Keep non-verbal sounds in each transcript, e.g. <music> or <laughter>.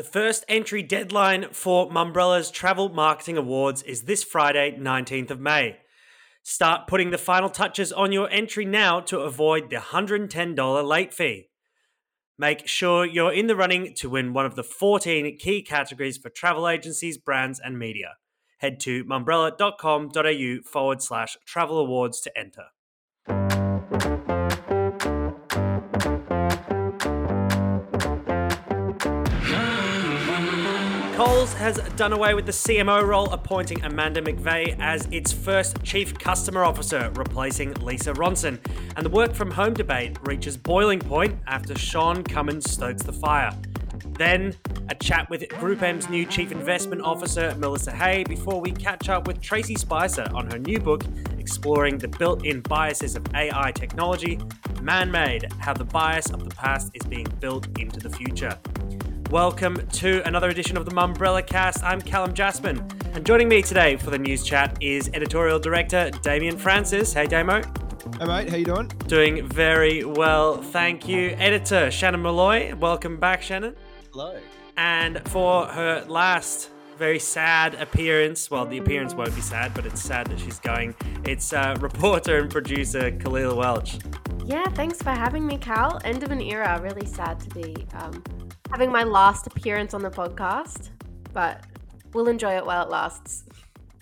The first entry deadline for Mumbrella's Travel Marketing Awards is this Friday, 19th of May. Start putting the final touches on your entry now to avoid the $110 late fee. Make sure you're in the running to win one of the 14 key categories for travel agencies, brands, and media. Head to mumbrella.com.au forward slash travel awards to enter. Has done away with the CMO role, appointing Amanda McVay as its first Chief Customer Officer, replacing Lisa Ronson. And the work from home debate reaches boiling point after Sean Cummins stokes the fire. Then, a chat with Group M's new Chief Investment Officer, Melissa Hey, before we catch up with Tracey Spicer on her new book, exploring the built in biases of AI technology, Man Made How the Bias of the Past is Being Built into the Future. Welcome to another edition of the Mumbrella Cast. I'm Callum Jaspan, and joining me today for the news chat is editorial director Damien Francis. Hey, Damo. Hey, mate. How you doing? Doing very well, thank you. Editor Shannon Molloy. Welcome back, Shannon. Hello. And for her last very sad appearance, well, the appearance won't be sad, but it's sad that she's going. It's uh, reporter and producer Kalila Welch. Yeah, thanks for having me, Cal. End of an era. Really sad to be um, having my last appearance on the podcast, but we'll enjoy it while it lasts.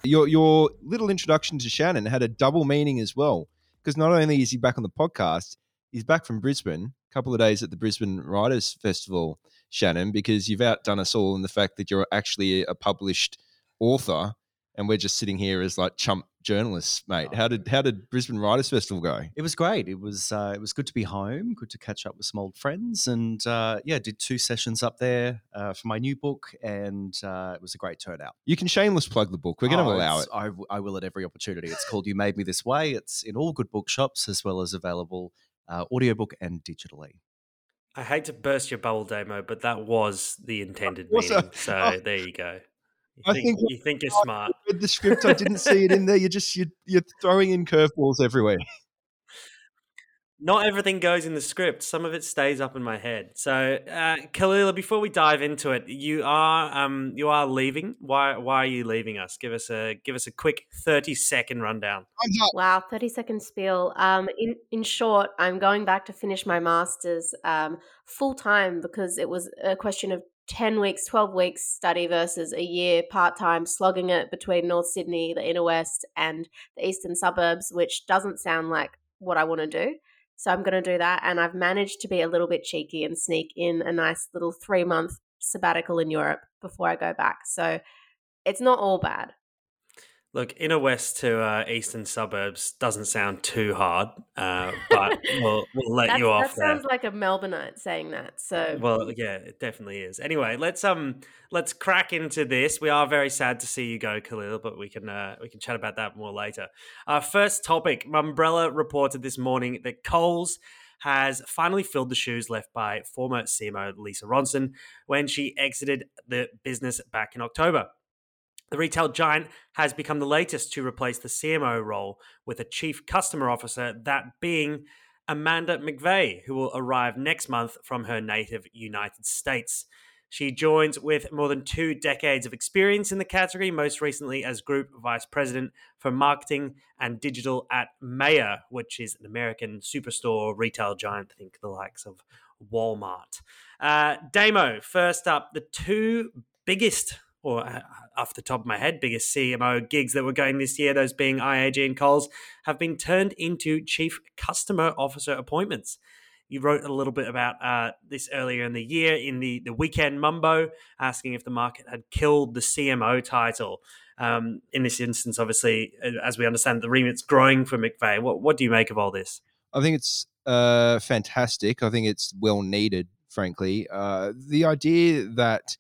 Your your little introduction to Shannon had a double meaning as well, because not only is he back on the podcast, he's back from Brisbane, a couple of days at the Brisbane Writers Festival, Shannon, because you've outdone us all in the fact that you're actually a published author and we're just sitting here as like chump journalists, mate. How did how did Brisbane Writers Festival go? It was great. It was uh, it was good to be home, good to catch up with some old friends, and uh, yeah, did two sessions up there uh, for my new book, and uh, it was a great turnout. You can shameless plug the book. We're going to Oh, allow it's- it. I, w- I will at every opportunity. It's called "You Made Me This Way." It's in all good bookshops as well as available uh, audiobook and digitally. I hate to burst your bubble, Damo, but that was the intended <laughs> meaning. So oh. there you go. You I think, think- you think you're smart. I read the script. I didn't see it in there. You're just you're, you're throwing in curveballs everywhere. Not everything goes in the script. Some of it stays up in my head. So, uh, Kalila, before we dive into it, you are um, you are leaving. Why why are you leaving us? Give us a give us a quick thirty second rundown. Wow, 30 second spiel. Um, in, in short, I'm going back to finish my master's um, full time because it was a question of 10 weeks, 12 weeks study versus a year part time, slogging it between North Sydney, the inner west, and the eastern suburbs, which doesn't sound like what I want to do. So I'm going to do that. And I've managed to be a little bit cheeky and sneak in a nice little three month sabbatical in Europe before I go back. So it's not all bad. Look, inner west to uh, eastern suburbs doesn't sound too hard, uh, but we'll we'll let you off that there. sounds like a Melbourneite saying that. So Well, yeah, it definitely is. Anyway, let's um let's crack into this. We are very sad to see you go, Kalila, but we can uh, we can chat about that more later. Our first topic: Mumbrella reported this morning that Coles has finally filled the shoes left by former CMO Lisa Ronson when she exited the business back in October. The retail giant has become the latest to replace the CMO role with a chief customer officer, that being Amanda McVay, who will arrive next month from her native United States. She joins with more than two decades of experience in the category, most recently as Group Vice President for Marketing and Digital at Meijer, which is an American superstore retail giant, think the likes of Walmart. Uh, Damo, first up, the two biggest, or uh, off the top of my head, biggest CMO gigs that were going this year, those being IAG and Coles, have been turned into Chief Customer Officer appointments. You wrote a little bit about uh, this earlier in the year in the, the weekend mumbo, asking if the market had killed the CMO title. Um, in this instance, obviously, as we understand, the remit's growing for McVay. What, what do you make of all this? I think it's uh, fantastic. I think it's well needed, frankly. Uh, the idea that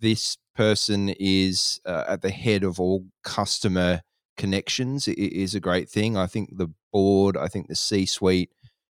this person is uh, at the head of all customer connections is a great thing. I think the board, I think the C suite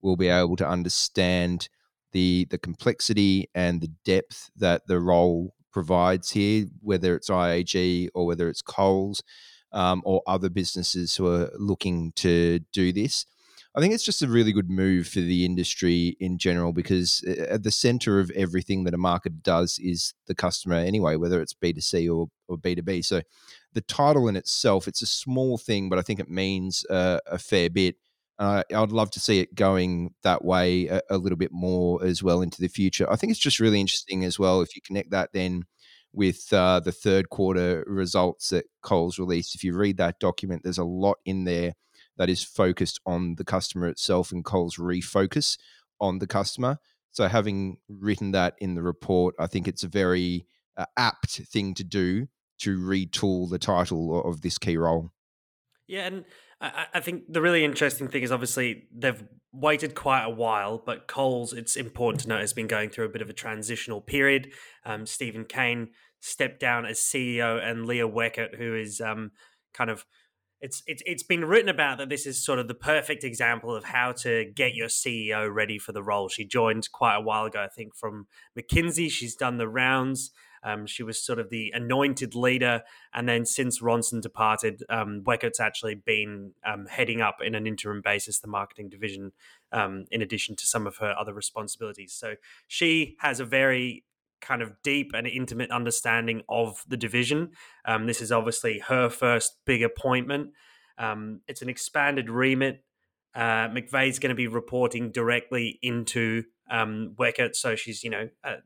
will be able to understand the the complexity and the depth that the role provides here, whether it's IAG or whether it's Coles um, or other businesses who are looking to do this. I think it's just a really good move for the industry in general because uh, at the center of everything that a market does is the customer anyway, whether it's B2C or, or B2B. So the title in itself, it's a small thing, but I think it means uh, a fair bit. Uh, I'd love to see it going that way a, a, little bit more as well into the future. I think it's just really interesting as well if you connect that then with uh, the third quarter results that Coles released. If you read that document, there's a lot in there that is focused on the customer itself and Coles refocus on the customer. So, having written that in the report, I think it's a very uh, apt thing to do to retool the title of this key role. Yeah, and I, I think the really interesting thing is obviously they've waited quite a while, but Coles, it's important to note, has been going through a bit of a transitional period. Um, Steven Cain stepped down as CEO, and Leah Weckert, who is um, kind of it's it's it's been written about that this is sort of the perfect example of how to get your CEO ready for the role. She joined quite a while ago, I think, from McKinsey. She's done the rounds. Um, she was sort of the anointed leader, and then since Ronson departed, um, Weckert's actually been um, heading up in an interim basis the marketing division, um, in addition to some of her other responsibilities. So she has a very kind of deep and intimate understanding of the division. Um, this is obviously her first big appointment. Um, it's an expanded remit. Uh, McVay's going to be reporting directly into um, Weckert, so she's you know uh,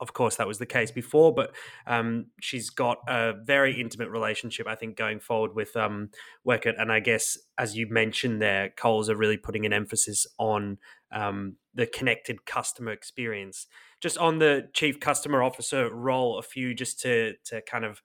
of course, that was the case before, but um, she's got a very intimate relationship, I think, going forward with um, Weckert. And I guess, as you mentioned there, Coles are really putting an emphasis on um, the connected customer experience. Just on the chief customer officer role, a few just to to kind of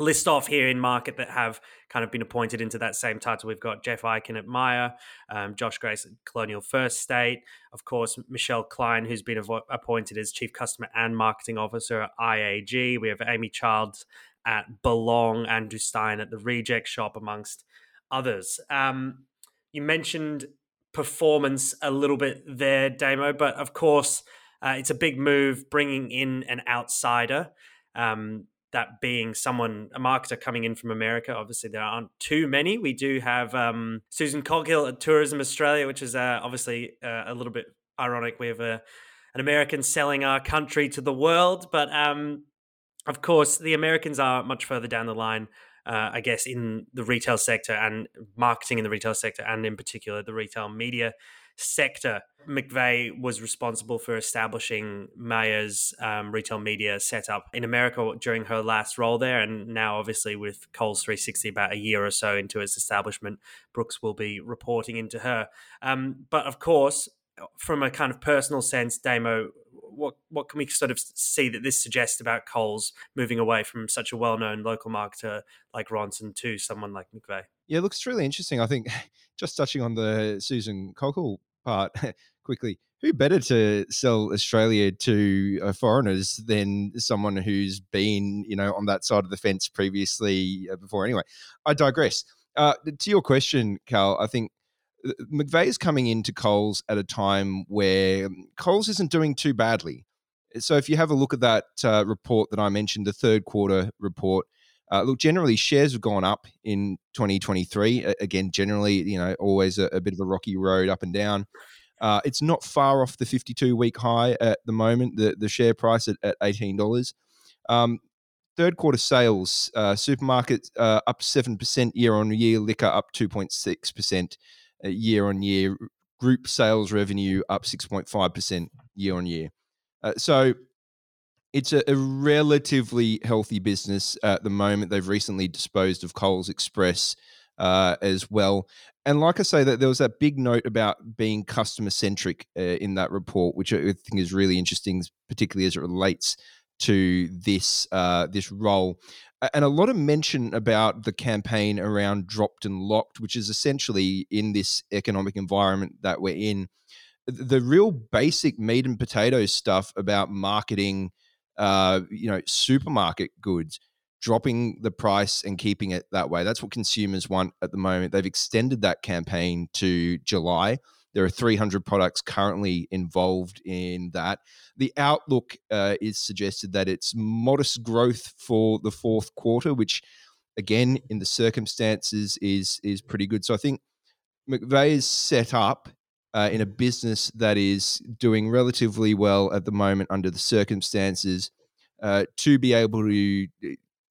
list off here in market that have kind of been appointed into that same title. We've got Jeff Eichen at Myer, um, Josh Grace at Colonial First State, of course, Michelle Klein, who's been avo- appointed as Chief Customer and Marketing Officer at IAG. We have Amy Childs at Belong, Andrew Stein at the Reject Shop, amongst others. Um, you mentioned performance a little bit there, Damo, but of course, uh, it's a big move bringing in an outsider. Um, that being someone, a marketer coming in from America. Obviously, there aren't too many. We do have um, Susan Coghill at Tourism Australia, which is uh, obviously uh, a little bit ironic. We have a, an American selling our country to the world, but um, of course, the Americans are much further down the line. Uh, I guess in the retail sector and marketing in the retail sector, and in particular the retail media sector. McVay was responsible for establishing Meijer's um, retail media setup in America during her last role there. And now, obviously, with Coles 360 about a year or so into its establishment, Brooks will be reporting into her. Um, but of course, from a kind of personal sense, Damo, what what can we sort of see that this suggests about Coles moving away from such a well known local marketer like Ronson to someone like McVay? Yeah, it looks really interesting. I think <laughs> just touching on the Susan Coghill part <laughs> quickly, who better to sell Australia to uh, foreigners than someone who's been, you know, on that side of the fence previously uh, before? Anyway, I digress. Uh, to your question, Carl, I think McVay is coming into Coles at a time where um, Coles isn't doing too badly. So if you have a look at that uh, report that I mentioned, the third quarter report, uh, look, generally shares have gone up in 2023. again, generally, you know, always a, a, bit of a rocky road up and down. Uh, it's not far off the 52 week high at the moment. The the share price at, at $18. Um, third quarter sales, uh, supermarket uh, up 7% year on year, liquor up 2.6% uh, year on year, group sales revenue up 6.5% year on year. Uh, so it's a, a, relatively healthy business at the moment. They've recently disposed of Coles Express uh, as well. And like I say, that there was that big note about being customer centric uh, in that report, which I think is really interesting, particularly as it relates to this uh, this role. And a lot of mention about the campaign around dropped and locked, which is essentially in this economic environment that we're in, the real basic meat and potatoes stuff about marketing uh, you know, supermarket goods, dropping the price and keeping it that way. That's what consumers want at the moment. They've extended that campaign to July. There are 300 products currently involved in that. The outlook uh, is suggested that it's modest growth for the fourth quarter, which, again, in the circumstances, is is pretty good. So I think McVay is set up uh, in a business that is doing relatively well at the moment under the circumstances uh, to be able to uh,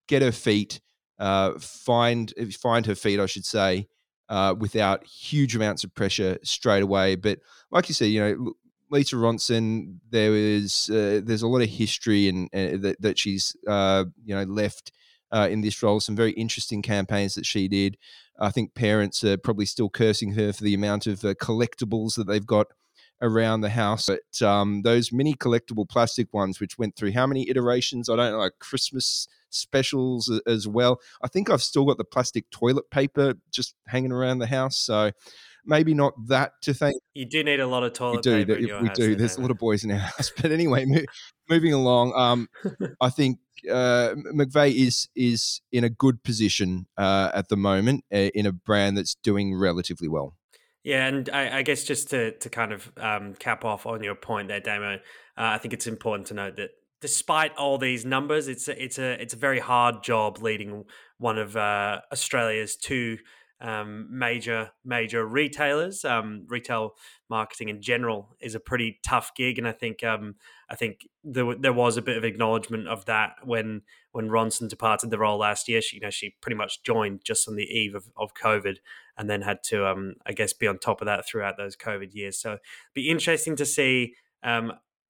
get her feet, uh, find find her feet, I should say, uh, without huge amounts of pressure straight away. But like you said, you know, Lisa Ronson, there is uh, there's a lot of history and that, that she's you know left in this role. Some very interesting campaigns that she did. I think parents are probably still cursing her for the amount of uh, collectibles that they've got around the house. But um, those mini collectible plastic ones, which went through how many iterations? I don't know, like Christmas specials as well. I think I've still got the plastic toilet paper just hanging around the house. So maybe not that to thank. You do need a lot of toilet do, paper. we do. There's a lot of boys in our <laughs> house. But anyway, mo- moving along, um, I think uh, McVay is is in a good position uh, at the moment uh, in a brand that's doing relatively well. Yeah, and I, I guess just to to kind of um, cap off on your point there, Damo, uh, I think it's important to note that despite all these numbers, it's a, it's a it's a very hard job leading one of uh, Australia's two um, major major retailers. Um, retail marketing in general is a pretty tough gig, and I think um, I think there there was a bit of acknowledgement of that when when Ronson departed the role last year. She you know she pretty much joined just on the eve of, of COVID, and then had to um, I guess be on top of that throughout those COVID years. So be interesting to see.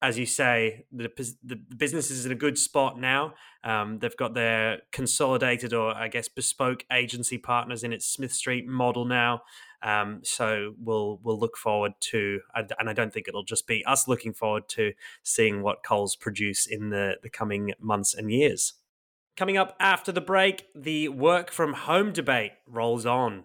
As you say, the, the business is in a good spot now. Um, they've got their consolidated or I guess bespoke agency partners in its Smith Street model now. Um, so we'll we'll look forward to, and I don't think it'll just be us looking forward to seeing what Coles produce in the the coming months and years. Coming up after the break, the work from home debate rolls on.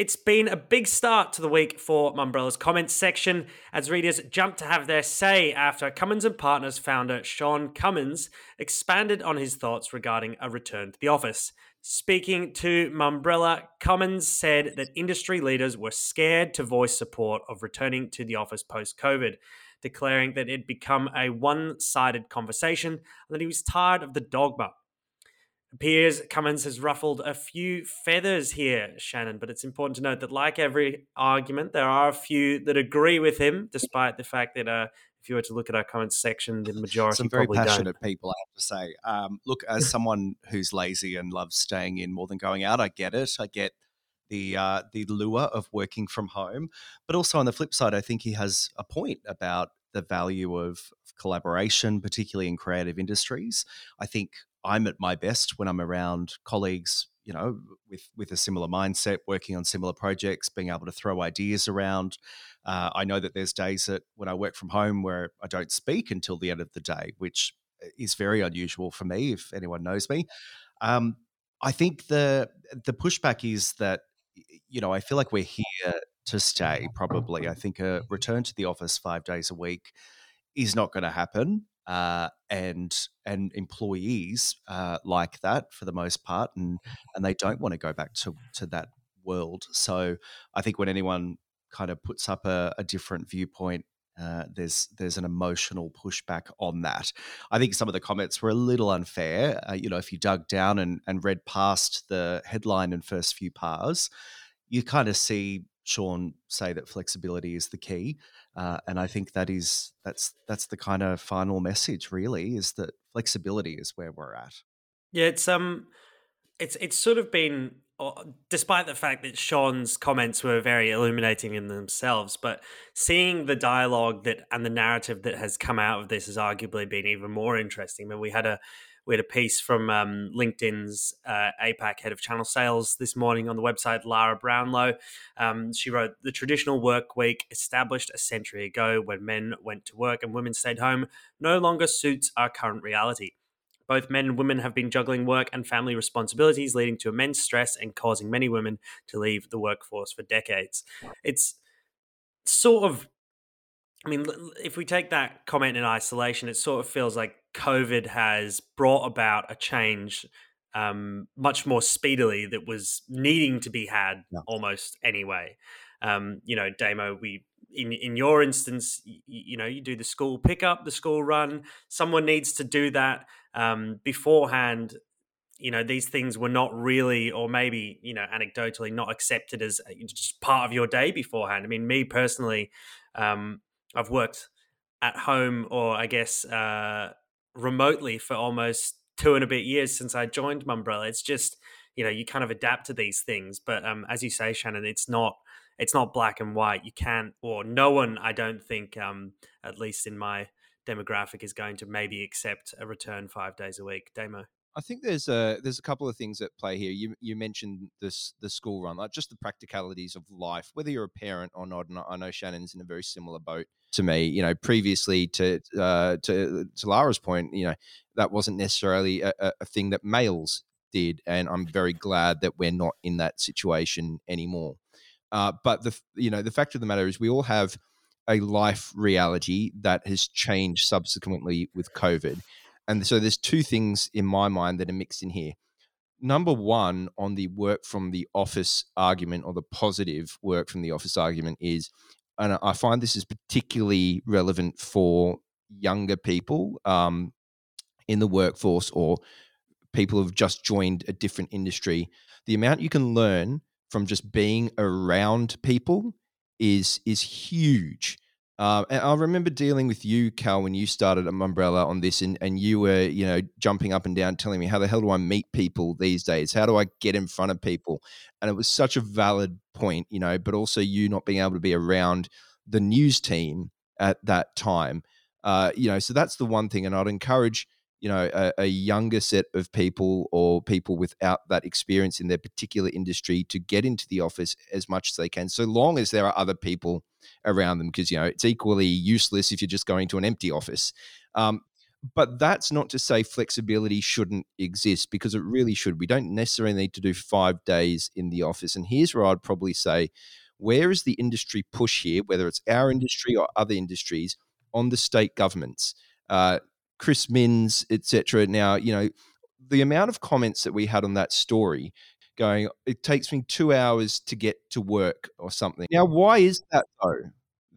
It's been a big start to the week for Mumbrella's comments section as readers jumped to have their say after Cummins and Partners founder Sean Cummins expanded on his thoughts regarding a return to the office. Speaking to Mumbrella, Cummins said that industry leaders were scared to voice support of returning to the office post COVID, declaring that it'd become a one sided conversation and that he was tired of the dogma appears Cummins has ruffled a few feathers here, Shannon, but it's important to note that, like every argument, there are a few that agree with him, despite the fact that uh, if you were to look at our comments section, the <sighs> majority some very passionate don't. people. I have to say. Um, look, as <laughs> someone who's lazy and loves staying in more than going out, I get it. I get the uh, the lure of working from home, but also on the flip side, I think he has a point about the value of collaboration, particularly in creative industries. I think I'm at my best when I'm around colleagues, you know, with with a similar mindset, working on similar projects, being able to throw ideas around. Uh, I know that there's days that when I work from home where I don't speak until the end of the day, which uh, is very unusual for me. If anyone knows me, um, I think the the pushback is that you know I feel like we're here to stay. Probably, I think a return to the office five days a week is not going to happen uh, and and employees uh, like that for the most part, and and they don't want to go back to to that world. So I think when anyone kind of puts up a, a different viewpoint. Uh, there's there's an emotional pushback on that. I think some of the comments were a little unfair. Uh, you know, if you dug down and, and read past the headline and first few pars, you kind of see Sean say that flexibility is the key. Uh, and I think that is that's that's the kind of final message, really, is that flexibility is where we're at. Yeah, it's um, it's it's sort of been, uh, despite the fact that Sean's comments were very illuminating in themselves, but seeing the dialogue that and the narrative that has come out of this has arguably been even more interesting. I mean, we had a we had a piece from um, LinkedIn's uh, APAC head of channel sales this morning on the website, Lara Brownlow. Um, she wrote The traditional work week, established a century ago when men went to work and women stayed home, no longer suits our current reality. Both men and women have been juggling work and family responsibilities, leading to immense stress and causing many women to leave the workforce for decades. It's sort of I mean, if we take that comment in isolation, it sort of feels like COVID has brought about a change um, much more speedily that was needing to be had Yeah. almost anyway. Um, you know, Damo, we in in your instance, you, you know, you do the school pickup, the school run. Someone needs to do that um, beforehand. You know, these things were not really, or maybe you know, anecdotally, not accepted as uh, just part of your day beforehand. I mean, me personally, um, I've worked at home, or I guess uh, remotely, for almost two and a bit years since I joined Mumbrella. It's just you know, you kind of adapt to these things, but um, as you say, Shannon, it's not it's not black and white. You can't, or no one, I don't think, um, at least in my demographic, is going to maybe accept a return five days a week. Damo. I think there's a there's a couple of things at play here. You you mentioned this the school run, like just the practicalities of life, whether you're a parent or not. And I know Shannon's in a very similar boat to me. You know, previously to uh, to to Lara's point, you know, that wasn't necessarily a, a thing that males did, and I'm very glad that we're not in that situation anymore. Uh, but the you know the fact of the matter is, we all have a life reality that has changed subsequently with COVID. And so there's two things in my mind that are mixed in here. Number one, on the work from the office argument or the positive work from the office argument is, and I find this is particularly relevant for younger people um, in the workforce or people who've just joined a different industry. The amount you can learn from just being around people is is huge. Uh, and I remember dealing with you, Cal, when you started at Mumbrella on this, and, and you were, you know, jumping up and down, telling me how the hell do I meet people these days? How do I get in front of people? And it was such a valid point, you know, but also you not being able to be around the news team at that time, uh, you know. So that's the one thing, and I'd encourage you know a, a, younger set of people or people without that experience in their particular industry to get into the office as much as they can so long as there are other people around them because you know it's equally useless if you're just going to an empty office. Um, but that's not to say flexibility shouldn't exist because it really should. We don't necessarily need to do five days in the office and here's where i'd probably say where is the industry push here whether it's our industry or other industries on the state governments? Uh, Chris Minns, etc. Now, you know, the amount of comments that we had on that story going, it takes me two hours to get to work or something. Now, why is that though?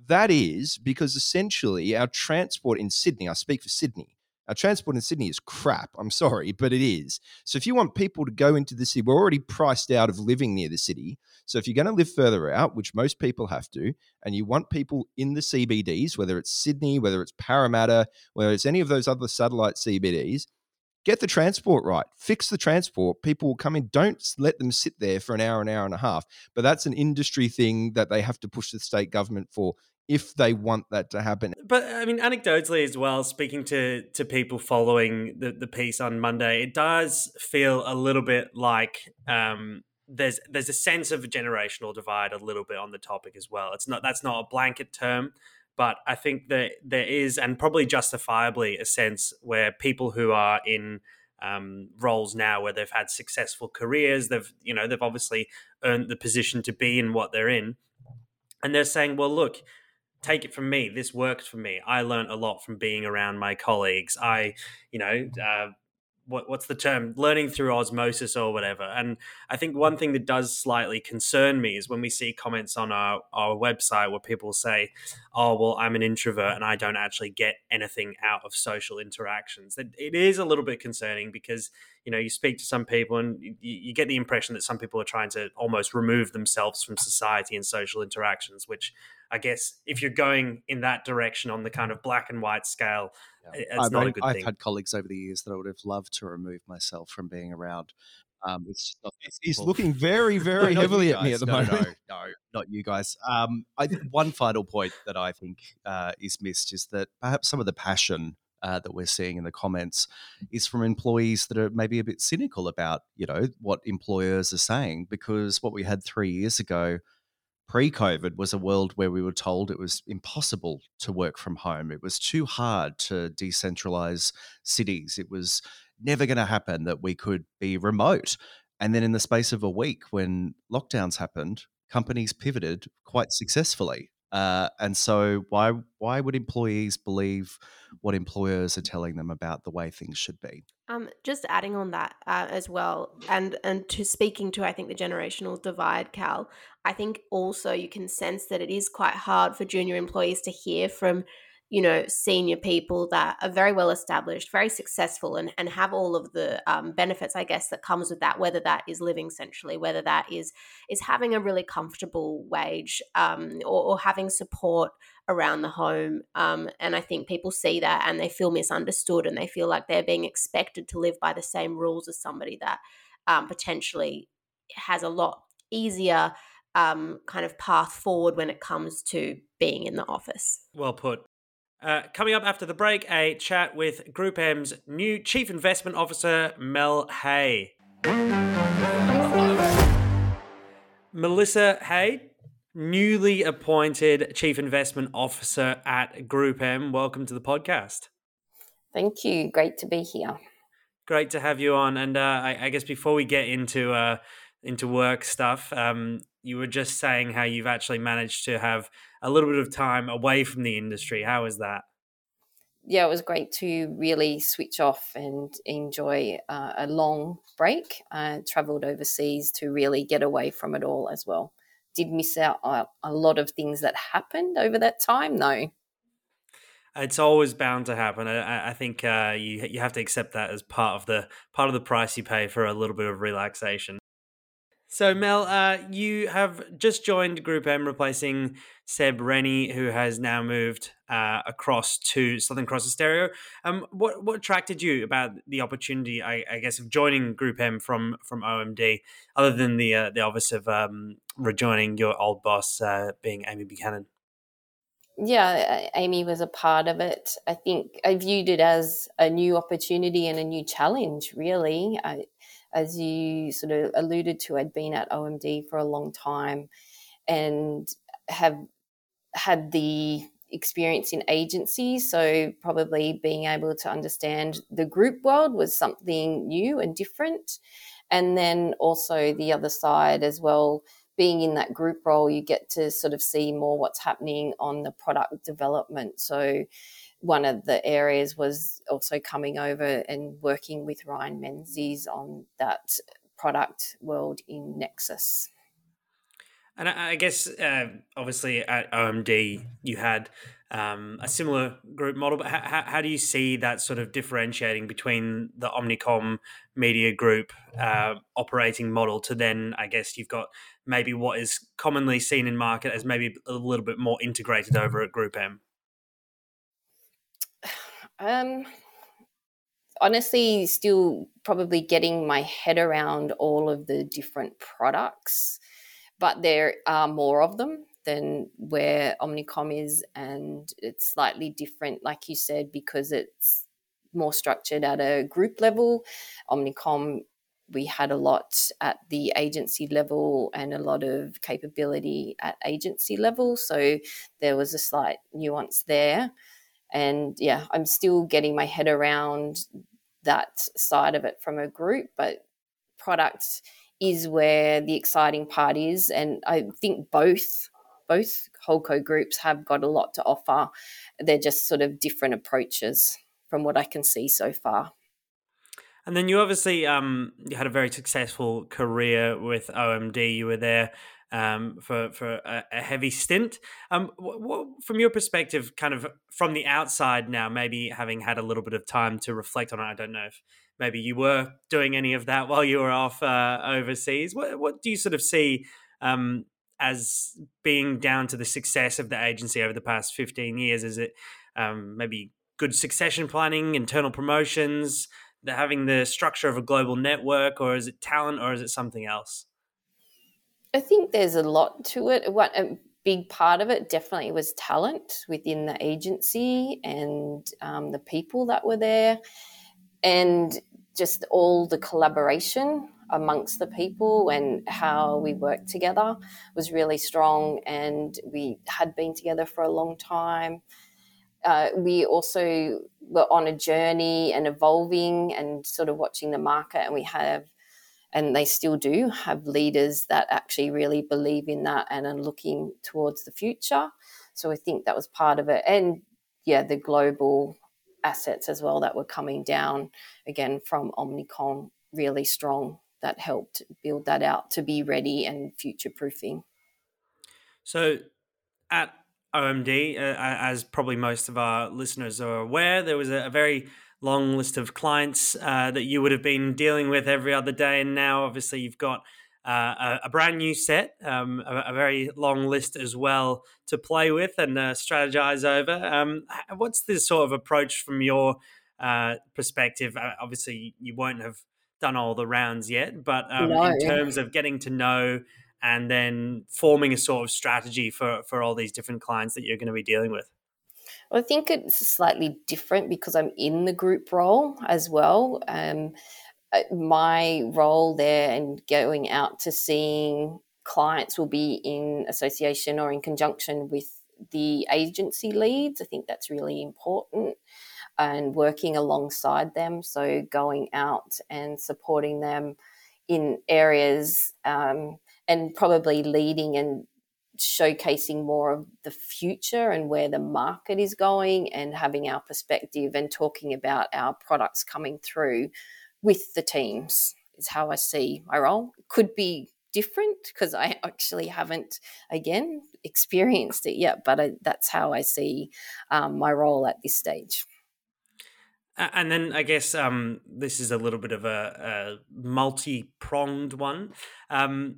That is because essentially our transport in Sydney, I speak for Sydney, our transport in Sydney is crap. I'm sorry, but it is. So if you want people to go into the city, we're already priced out of living near the city. So if you're going to live further out, which most people have to, and you want people in the CBDs, whether it's Sydney, whether it's Parramatta, whether it's any of those other satellite CBDs, get the transport right. Fix the transport. People will come in. Don't let them sit there for an hour, an hour and a half. But that's an industry thing that they have to push the state government for if they want that to happen. But I mean, anecdotally as well, speaking to to people following the, the piece on Monday, it does feel a little bit like um, there's there's a sense of a generational divide a little bit on the topic as well. It's not that's not a blanket term, but I think that there is, and probably justifiably, a sense where people who are in um, roles now where they've had successful careers, they've you know they've obviously earned the position to be in what they're in, and they're saying, well, look take it from me this worked for me. I learned a lot from being around my colleagues. I you know uh, what, what's the term? Learning through osmosis or whatever. And i think one thing that does slightly concern me is when we see comments on our, our website where people say oh well i'm an introvert and i don't actually get anything out of social interactions. That it is a little bit concerning because you know you speak to some people and you, you get the impression that some people are trying to almost remove themselves from society and social interactions which I guess if you're going in that direction on the kind of black and white scale, yeah. it's I've, not a good I've thing. had colleagues over the years that I would have loved to remove myself from being around. Um, it's not He's looking very, <laughs> very no, heavily at me at the no, moment. No, no, not you guys. Um, I, one final point that I think uh, is missed is that perhaps some of the passion uh, that we're seeing in the comments is from employees that are maybe a bit cynical about you know what employers are saying because what we had three years ago pre COVID was a world where we were told it was impossible to work from home. It was too hard to decentralize cities. It was never going to happen that we could be remote. And then in the space of a week, when lockdowns happened, companies pivoted quite successfully. Uh, and so, why why would employees believe what employers are telling them about the way things should be? Um, just adding on that uh, as well, and and to speaking to I think the generational divide, Cal. I think also you can sense that it is quite hard for junior employees to hear from you know senior people that are very well established very successful and, and have all of the um, benefits i guess that comes with that whether that is living centrally whether that is is having a really comfortable wage um, or, or, having support around the home um, and i think people see that and they feel misunderstood and they feel like they're being expected to live by the same rules as somebody that um, potentially has a lot easier um, kind of path forward when it comes to being in the office. Well put. Uh, coming up after the break, a chat with Group M's new Chief Investment Officer, Mel Hey. Melissa Hey, newly appointed Chief Investment Officer at Group M. Welcome to the podcast. Thank you. Great to be here. Great to have you on. And uh, I, I, guess before we get into uh, into work stuff, um, you were just saying how you've actually managed to have a little bit of time away from the industry. How was that? Yeah, it was great to really switch off and enjoy uh, a long break. I traveled overseas to really get away from it all as well. Did miss out on a lot of things that happened over that time, though. It's always bound to happen. I, I think uh, you you have to accept that as part of the part of the price you pay for a little bit of relaxation. So, Mel, uh, you have just joined Group M, replacing Seb Rennie, who has now moved uh, across to Southern Cross Austereo. Um, what what attracted you about the opportunity, I, I, guess, of joining Group M from from OMD, other than the uh, the obvious of um, rejoining your old boss, uh, being Amy Buchanan? Yeah, Amy was a part of it. I think I viewed it as a new opportunity and a new challenge. Really, I, as you sort of alluded to, I'd been at OMD for a long time and have had the experience in agencies. So, probably being able to understand the group world was something new and different. And then also the other side as well, being in that group role, you get to sort of see more what's happening on the product development. So, one of the areas was also coming over and working with Ryan Menzies on that product world in Nexus. And I guess, uh, obviously, at OMD, you had um, a similar group model, but how, how, do you see that sort of differentiating between the Omnicom media group uh, operating model to then, I guess, you've got maybe what is commonly seen in market as maybe a little bit more integrated over at Group M? Um, honestly, still probably getting my head around all of the different products, but there are more of them than where Omnicom is, and it's slightly different, like you said, because it's more structured at a group level. Omnicom, we had a lot at the agency level and a lot of capability at agency level, so there was a slight nuance there. And yeah, I'm still getting my head around that side of it from a group, but product is where the exciting part is. And I think both both Holdco groups have got a lot to offer. They're just sort of different approaches from what I can see so far. And then you obviously um, you had a very successful career with OMD. You were there um, for for a, a heavy stint. Um, what, what, from your perspective, kind of from the outside now, maybe having had a little bit of time to reflect on it, I don't know if maybe you were doing any of that while you were off uh, overseas. What what do you sort of see? Um, as being down to the success of the agency over the past 15 years? Is it um, maybe good succession planning, internal promotions, the, having the structure of a global network, or is it talent, or is it something else? I think there's a lot to it. What a big part of it definitely was talent within the agency and um, the people that were there, and just all the collaboration amongst the people and how we worked together was really strong. And we had been together for a long time. Uh, we also were on a journey and evolving and sort of watching the market, and we have and they still do have leaders that actually really believe in that and are looking towards the future. So I think that was part of it. And yeah, the global assets as well that were coming down again from Omnicom really strong that helped build that out to be ready and future proofing. So at OMD, uh, as probably most of our listeners are aware, there was a, a very long list of clients uh, that you would have been dealing with every other day. And now, obviously, you've got uh, a, a, brand new set, um, a, a, very long list as well to play with and uh, strategize over. Um, what's this sort of approach from your uh, perspective? Uh, obviously, you won't have done all the rounds yet, but um, no. in terms of getting to know and then forming a sort of strategy for for all these different clients that you're going to be dealing with? I think it's slightly different because I'm in the group role as well. Um, uh, my role there and going out to seeing clients will be in association or in conjunction with the agency leads. I think that's really important and working alongside them. So going out and supporting them in areas um, and probably leading and showcasing more of the future and where the market is going and having our perspective and talking about our products coming through with the teams is how I see my role. It could be different because I actually haven't, again, experienced it yet, but I, that's how I see um, my role at this stage. And then I guess um, this is a little bit of a, a multi pronged one. Um,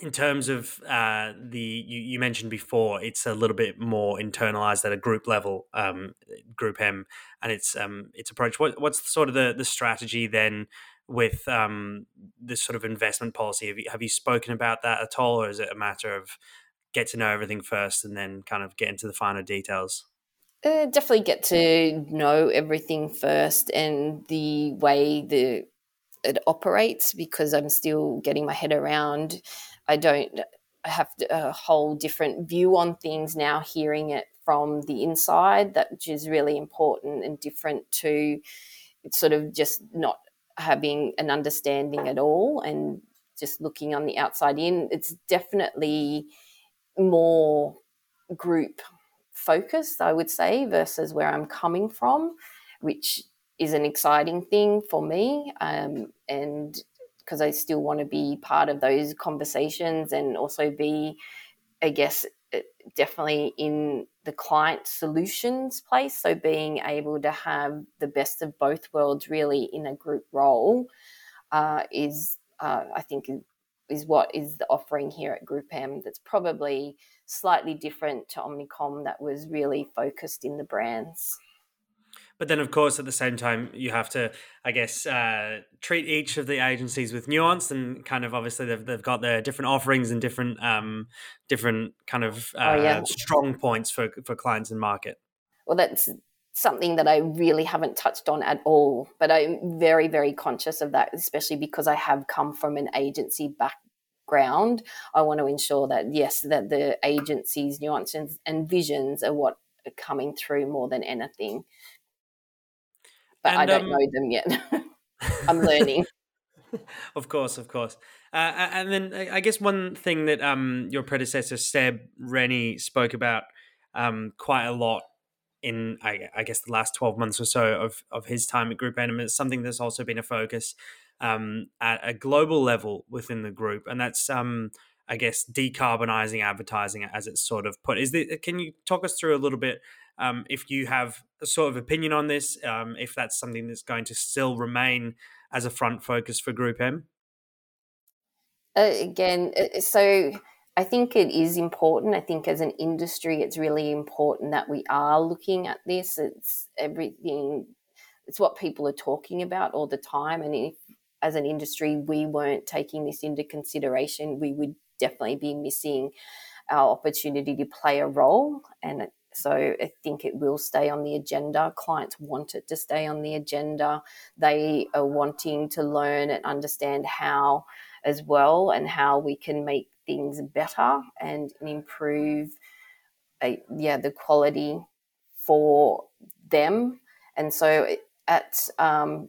in terms of uh, the you, you, mentioned before, it's a little bit more internalized at a group level, um, Group M, and its um, its approach. What, what's sort of the the strategy then with um, this sort of investment policy? Have you, have you spoken about that at all, or is it a matter of get to know everything first and then kind of get into the finer details? Uh, definitely get to know everything first and the way the it operates because I'm still getting my head around I don't have a whole different view on things now, hearing it from the inside, that which is really important and different to sort of just not having an understanding at all and just looking on the outside in. It's definitely more group focused, I would say, versus where I'm coming from, which is an exciting thing for me. Um, and because I still want to be part of those conversations and also be, I guess, uh, definitely in the client solutions place. So being able to have the best of both worlds really in a group role uh, is, uh, I think, is what is the offering here at Group M that's probably slightly different to Omnicom that was really focused in the brands. But then, of course, at the same time, you have to, I guess, uh, treat each of the agencies with nuance and kind of obviously they've, they've got their different offerings and different um, different kind of uh, oh, yeah. strong points for for clients and market. Well, that's something that I really haven't touched on at all, but I'm very very conscious of that, especially because I have come from an agency background. I want to ensure that yes, that the agency's nuances and visions are what are coming through more than anything but and, I don't um, know them yet. <laughs> I'm learning. <laughs> of course, of course. Uh, and then I guess one thing that um, your predecessor Seb Rennie spoke about um, quite a lot in I, I, guess the last 12 months or so of, of his time at Group M is something that's also been a focus um, at a global level within the group, and that's um, I guess decarbonizing advertising as it's sort of put. Is the, can you talk us through a little bit um, if you have a sort of opinion on this, um, if that's something that's going to still remain as a front focus for Group M? Uh, again, uh, so I think it is important. I think as an industry, it's really important that we are looking at this. It's everything, it's what people are talking about all the time. And if as an industry we weren't taking this into consideration, we would definitely be missing our opportunity to play a role. And so I think it will stay on the agenda. Clients want it to stay on the agenda. They are wanting to learn and understand how as well and how we can make things better and improve uh, yeah the quality for them and so at um,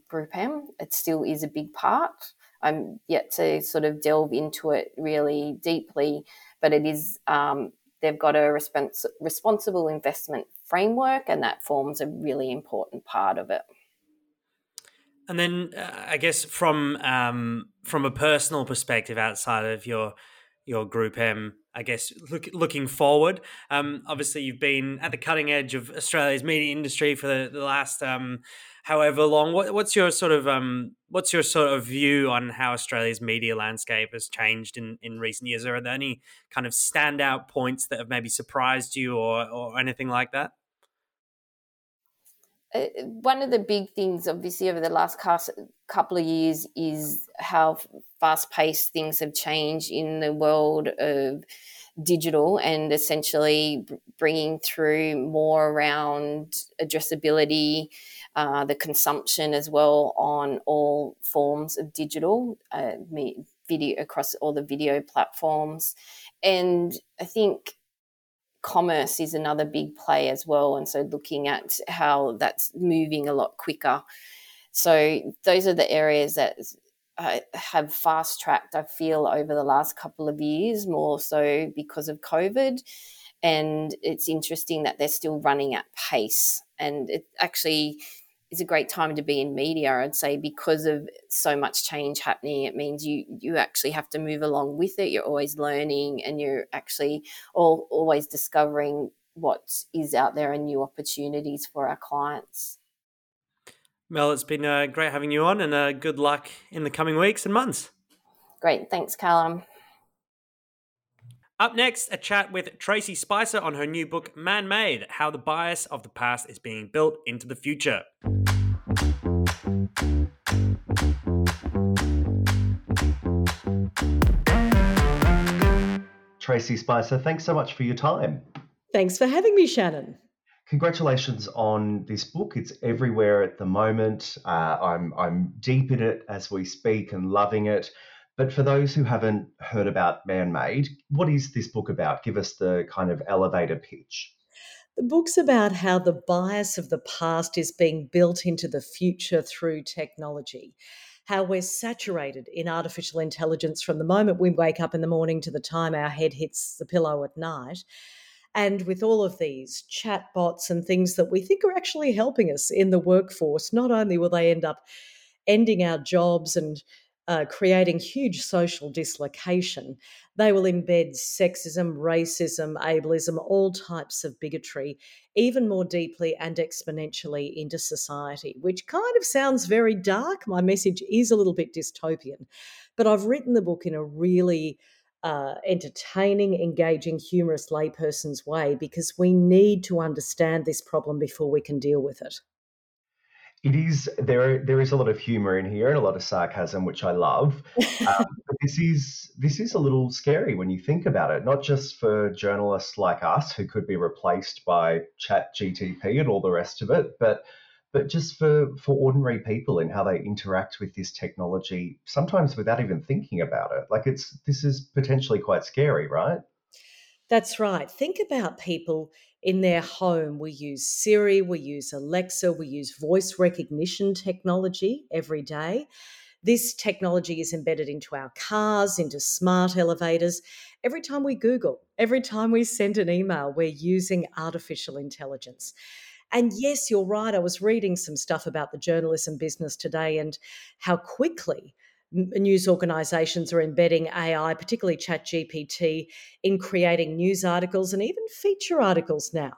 it still is a big part i'm yet to sort of delve into it really deeply but it is um, they've got a respons- responsible investment framework, and that forms a really important part of it. And then, uh, I guess from um, from a personal perspective, outside of your your Group M, I guess look, looking forward. Um, obviously, you've been at the cutting edge of Australia's media industry for the, the last um, however long. What, what's your sort of um, what's your sort of view on how Australia's media landscape has changed in, in recent years? Are there any kind of standout points that have maybe surprised you or or anything like that? Uh, one of the big things, obviously, over the last couple of years is how fast paced things have changed in the world of digital and essentially bringing through more around addressability, uh, the consumption as well on all forms of digital uh, video across all the video platforms. And I think commerce is another big play as well. And so looking at how that's moving a lot quicker. So those are the areas that uh, have fast tracked, I feel, over the last couple of years, more so because of COVID. And it's interesting that they're still running at pace. And it actually is a great time to be in media, I'd say, because of so much change happening. It means you you actually have to move along with it. You're always learning and you're actually all, always discovering what is out there and new opportunities for our clients. Mel, it's been uh, great having you on and uh, good luck in the coming weeks and months. Great. Thanks, Callum. Up next, a chat with Tracey Spicer on her new book, Man Made How the Bias of the Past is Being Built into the Future. Tracey Spicer, thanks so much for your time. Thanks for having me, Shannon. Congratulations on this book. It's everywhere at the moment. Uh, I'm I'm deep in it as we speak and loving it. But for those who haven't heard about Man Made, what is this book about? Give us the kind of elevator pitch. The book's about how the bias of the past is being built into the future through technology. How we're saturated in artificial intelligence from the moment we wake up in the morning to the time our head hits the pillow at night. And with all of these chatbots and things that we think are actually helping us in the workforce, not only will they end up ending our jobs and uh, creating huge social dislocation. They will embed sexism, racism, ableism, all types of bigotry, even more deeply and exponentially into society, which kind of sounds very dark. My message is a little bit dystopian, but I've written the book in a really uh, entertaining, engaging, humorous layperson's way because we need to understand this problem before we can deal with it it is there. There is a lot of humor in here and a lot of sarcasm, which I love. Um, <laughs> but this is this is a little scary when you think about it. Not just for journalists like us who could be replaced by Chat GTP and all the rest of it, but but just for for ordinary people and how they interact with this technology, sometimes without even thinking about it. Like it's this is potentially quite scary, right? That's right. Think about people in their home. We use Siri, we use Alexa, we use voice recognition technology every day. This technology is embedded into our cars, into smart elevators. Every time we Google, every time we send an email, we're using artificial intelligence. And yes, you're right. I was reading some stuff about the journalism business today and how quickly news organisations are embedding AI, particularly ChatGPT, in creating news articles and even feature articles now,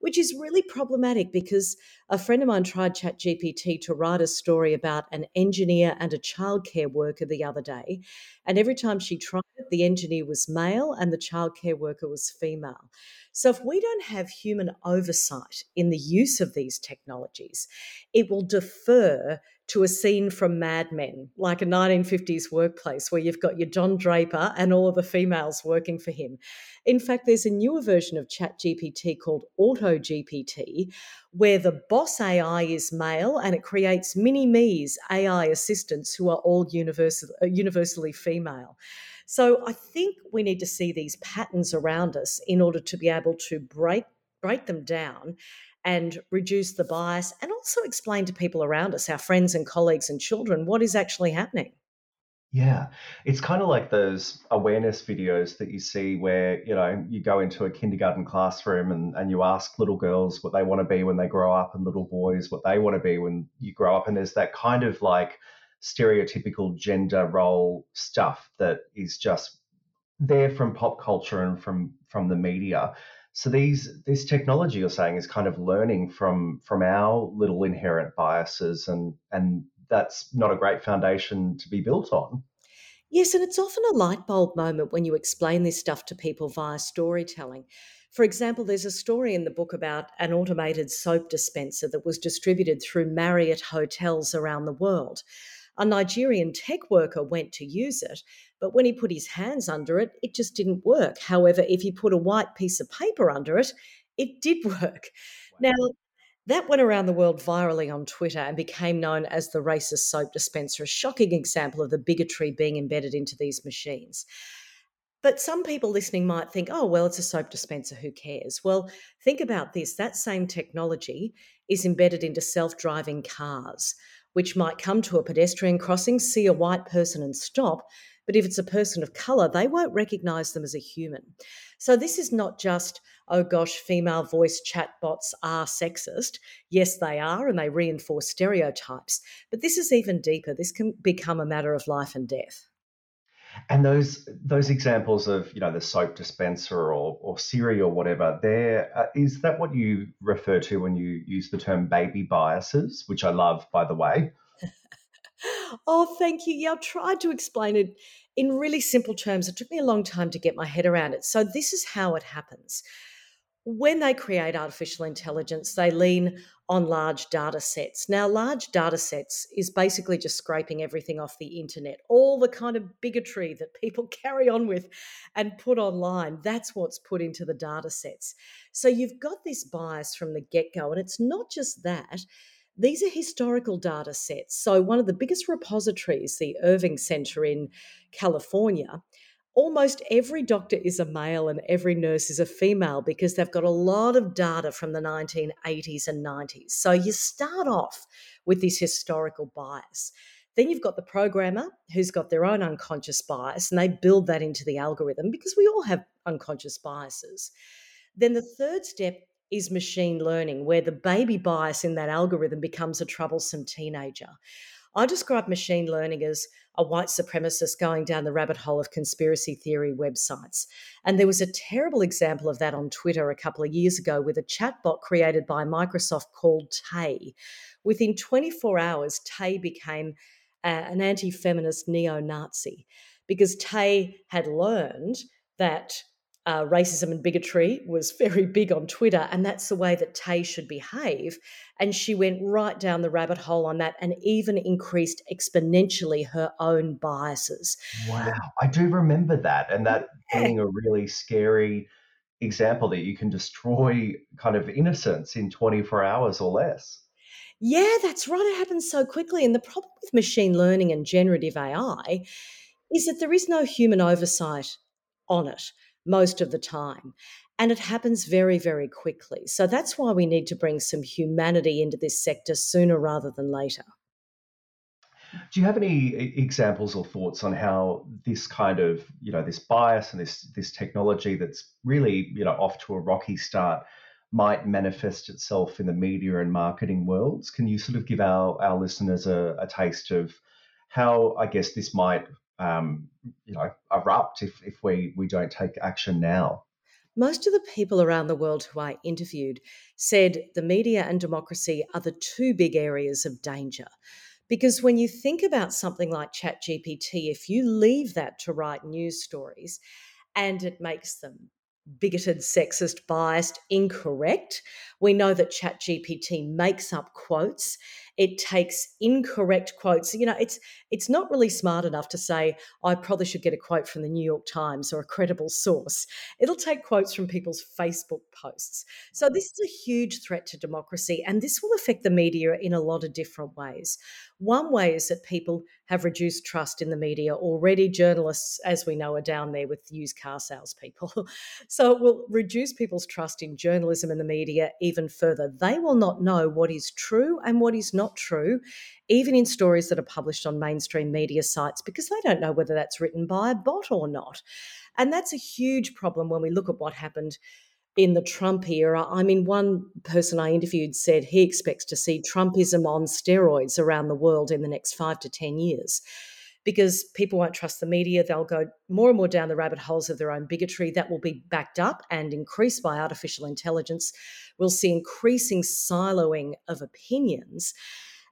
which is really problematic because a friend of mine tried ChatGPT to write a story about an engineer and a childcare worker the other day. And every time she tried it, the engineer was male and the childcare worker was female. So, if we don't have human oversight in the use of these technologies, it will defer to a scene from Mad Men, like a 1950s workplace where you've got your Don Draper and all of the females working for him. In fact, there's a newer version of ChatGPT called AutoGPT, where the boss AI is male and it creates mini me's AI assistants who are all universal, uh, universally female. So I think we need to see these patterns around us in order to be able to break break them down and reduce the bias and also explain to people around us, our friends and colleagues and children, what is actually happening. Yeah, it's kind of like those awareness videos that you see where, you know, you go into a kindergarten classroom and, and you ask little girls what they want to be when they grow up and little boys what they want to be when you grow up. And there's that kind of like stereotypical gender role stuff that is just there from pop culture and from from the media. So these this technology you're saying is kind of learning from from our little inherent biases and and that's not a great foundation to be built on. Yes, and it's often a light bulb moment when you explain this stuff to people via storytelling. For example, there's a story in the book about an automated soap dispenser that was distributed through Marriott hotels around the world. A Nigerian tech worker went to use it, but when he put his hands under it, it just didn't work. However, if he put a white piece of paper under it, it did <laughs> work. Now, that went around the world virally on Twitter and became known as the racist soap dispenser, a shocking example of the bigotry being embedded into these machines. But some people listening might think, oh, well, it's a soap dispenser, who cares? Well, think about this that same technology is embedded into self driving cars, which might come to a pedestrian crossing, see a white person and stop, but if it's a person of colour, they won't recognise them as a human. So this is not just, oh gosh, female voice chatbots are sexist. Yes, they are, and they reinforce stereotypes. But this is even deeper. This can become a matter of life and death. And those those examples of you know the soap dispenser or or Siri or whatever, there uh, is that what you refer to when you use the term baby biases, which I love, by the way. <laughs> oh, thank you. Yeah, I tried to explain it in really simple terms. It took me a long time to get my head around it. So, this is how it happens. When they create artificial intelligence, they lean on large data sets. Now, large data sets is basically just scraping everything off the internet, all the kind of bigotry <laughs> that people <laughs> carry on with and put online. That's what's put into the data sets. So, you've got this bias from the get go. And it's not just that these are historical data sets. So, one of the biggest repositories, the Irving Center in California, almost every doctor is a male and every nurse is a female because they've got a lot of data from the 1980s and 90s. So, you start off with this historical bias. Then you've got the programmer who's got their own unconscious bias and they build that into the algorithm because we all have unconscious biases. Then the third step is machine learning, where the baby bias in that algorithm becomes a troublesome teenager. I describe machine learning as a white supremacist going down the rabbit hole of conspiracy theory websites. And there was a terrible example of that on Twitter a couple of years ago with a chatbot created by Microsoft called Tay. Within 24 hours, Tay became uh, an anti feminist neo Nazi because Tay had learned that uh, racism and bigotry was <laughs> very big on Twitter, and that's the way that Tay should behave. And she went right down the rabbit hole on that and even increased exponentially her own biases. Wow, I do remember that, and that yeah. being a really scary example that you can destroy kind of innocence in 24 hours or less. Yeah, that's right. It happens so quickly. And the problem with machine learning and generative AI is that there is no human oversight on it most of the time. And it happens very, very quickly. So that's why we need to bring some humanity into this sector sooner rather than later. Do you have any examples or thoughts on how this kind of, you know, this bias and this this technology that's really, you know, off to a rocky start might manifest itself in the media and marketing worlds? Can you sort of give our, our listeners a, a taste of how I guess this might um, you know, erupt if, if we, we don't take action now. Most of the people around the world who I interviewed said the media and democracy are the two big areas of danger. Because when you think about something like ChatGPT, if you leave that to write news stories and it makes them bigoted, sexist, biased, incorrect. We know that ChatGPT makes up quotes. It takes incorrect quotes. You know, it's it's not really smart enough to say I probably should get a quote from the New York Times or a credible source. It'll take quotes from people's Facebook posts. So this is a huge threat to democracy, and this will affect the media in a lot of different ways. One way is that people have reduced trust in the media. Already, journalists, as we know, are down there with used car salespeople. <laughs> so it will reduce people's trust in journalism and the media even further. They will not know what is true and what is not true, even in stories that are published on mainstream media sites, because they don't know whether that's written by a bot or not. And that's a huge problem when we look at what happened in the Trump era. I mean, one person I interviewed said he expects to see Trumpism on steroids around the world in the next five to 10 years because people won't trust the media. They'll go more and more down the rabbit holes of their own bigotry. That will be backed up and increased by artificial intelligence. We'll see increasing siloing of opinions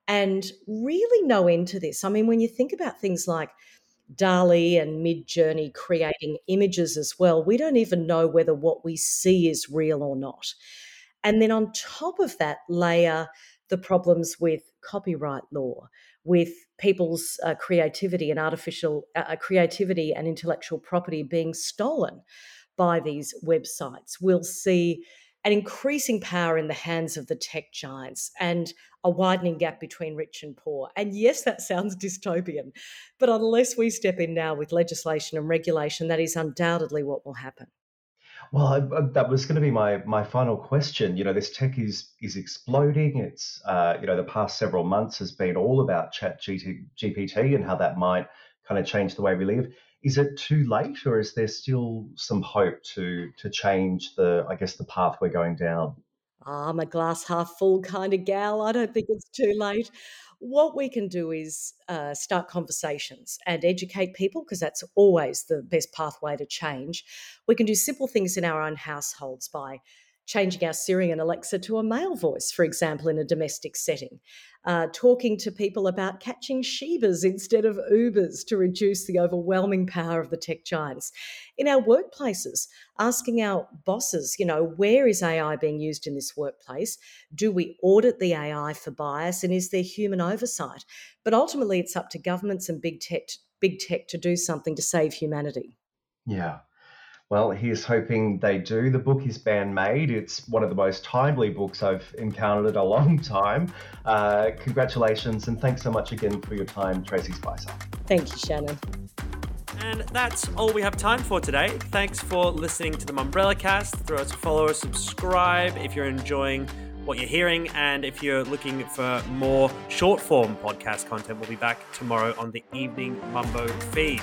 and really no end to this. I mean, when you think about things like DALL-E and Midjourney creating images as well, we don't even know whether what we see is real or not. And then on top of that, layer the problems with copyright law, with people's uh, creativity and artificial uh, uh, creativity and intellectual property being stolen by these websites. We'll see an increasing power in the hands of the tech giants and a widening gap between rich and poor. And yes, that sounds dystopian, but unless we step in now with legislation and regulation, that is undoubtedly what will happen. Well, I, I, that was going to be my my final question. You know, this tech is is exploding. It's uh, you know the past several months has been all about Chat GPT and how that might kind of change the way we live. Is it too late, or is there still some hope to to change the I guess the path we're going down? I'm a glass half full kind of gal. I don't think it's too late what we can do is uh, start conversations and educate people because that's always the best pathway to change. We can do simple things in our own households by changing our Siri and Alexa to a male voice, for example, in a domestic setting, uh, talking to people about catching Shebahs instead of Ubers to reduce the overwhelming power of the tech giants. In our workplaces, asking our bosses, you know, where is AI being used in this workplace? Do we audit the AI for bias and is there human oversight? But ultimately, it's up to governments and big tech, big tech to do something to save humanity. Yeah. Well, here's hoping they do. The book is Man Made. It's one of the most timely books I've encountered in a long time. Uh, congratulations and thanks so much again for your time, Tracey Spicer. Thank you, Shannon. And that's all we have time for today. Thanks for listening to the Mumbrella Cast. Throw us a follow, subscribe if you're enjoying what you're hearing. And if you're looking for more short form podcast content, we'll be back tomorrow on the Evening Mumbo feed.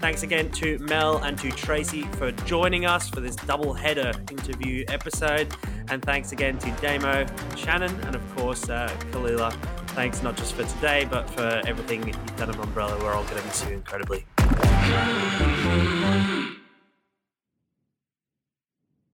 Thanks again to Mel and to Tracey for joining us for this double header interview episode. And thanks again to Damo, Shannon, and of course, uh, Kalila. Thanks not just for today, but for everything you've done at Mumbrella. We're all going to miss you incredibly.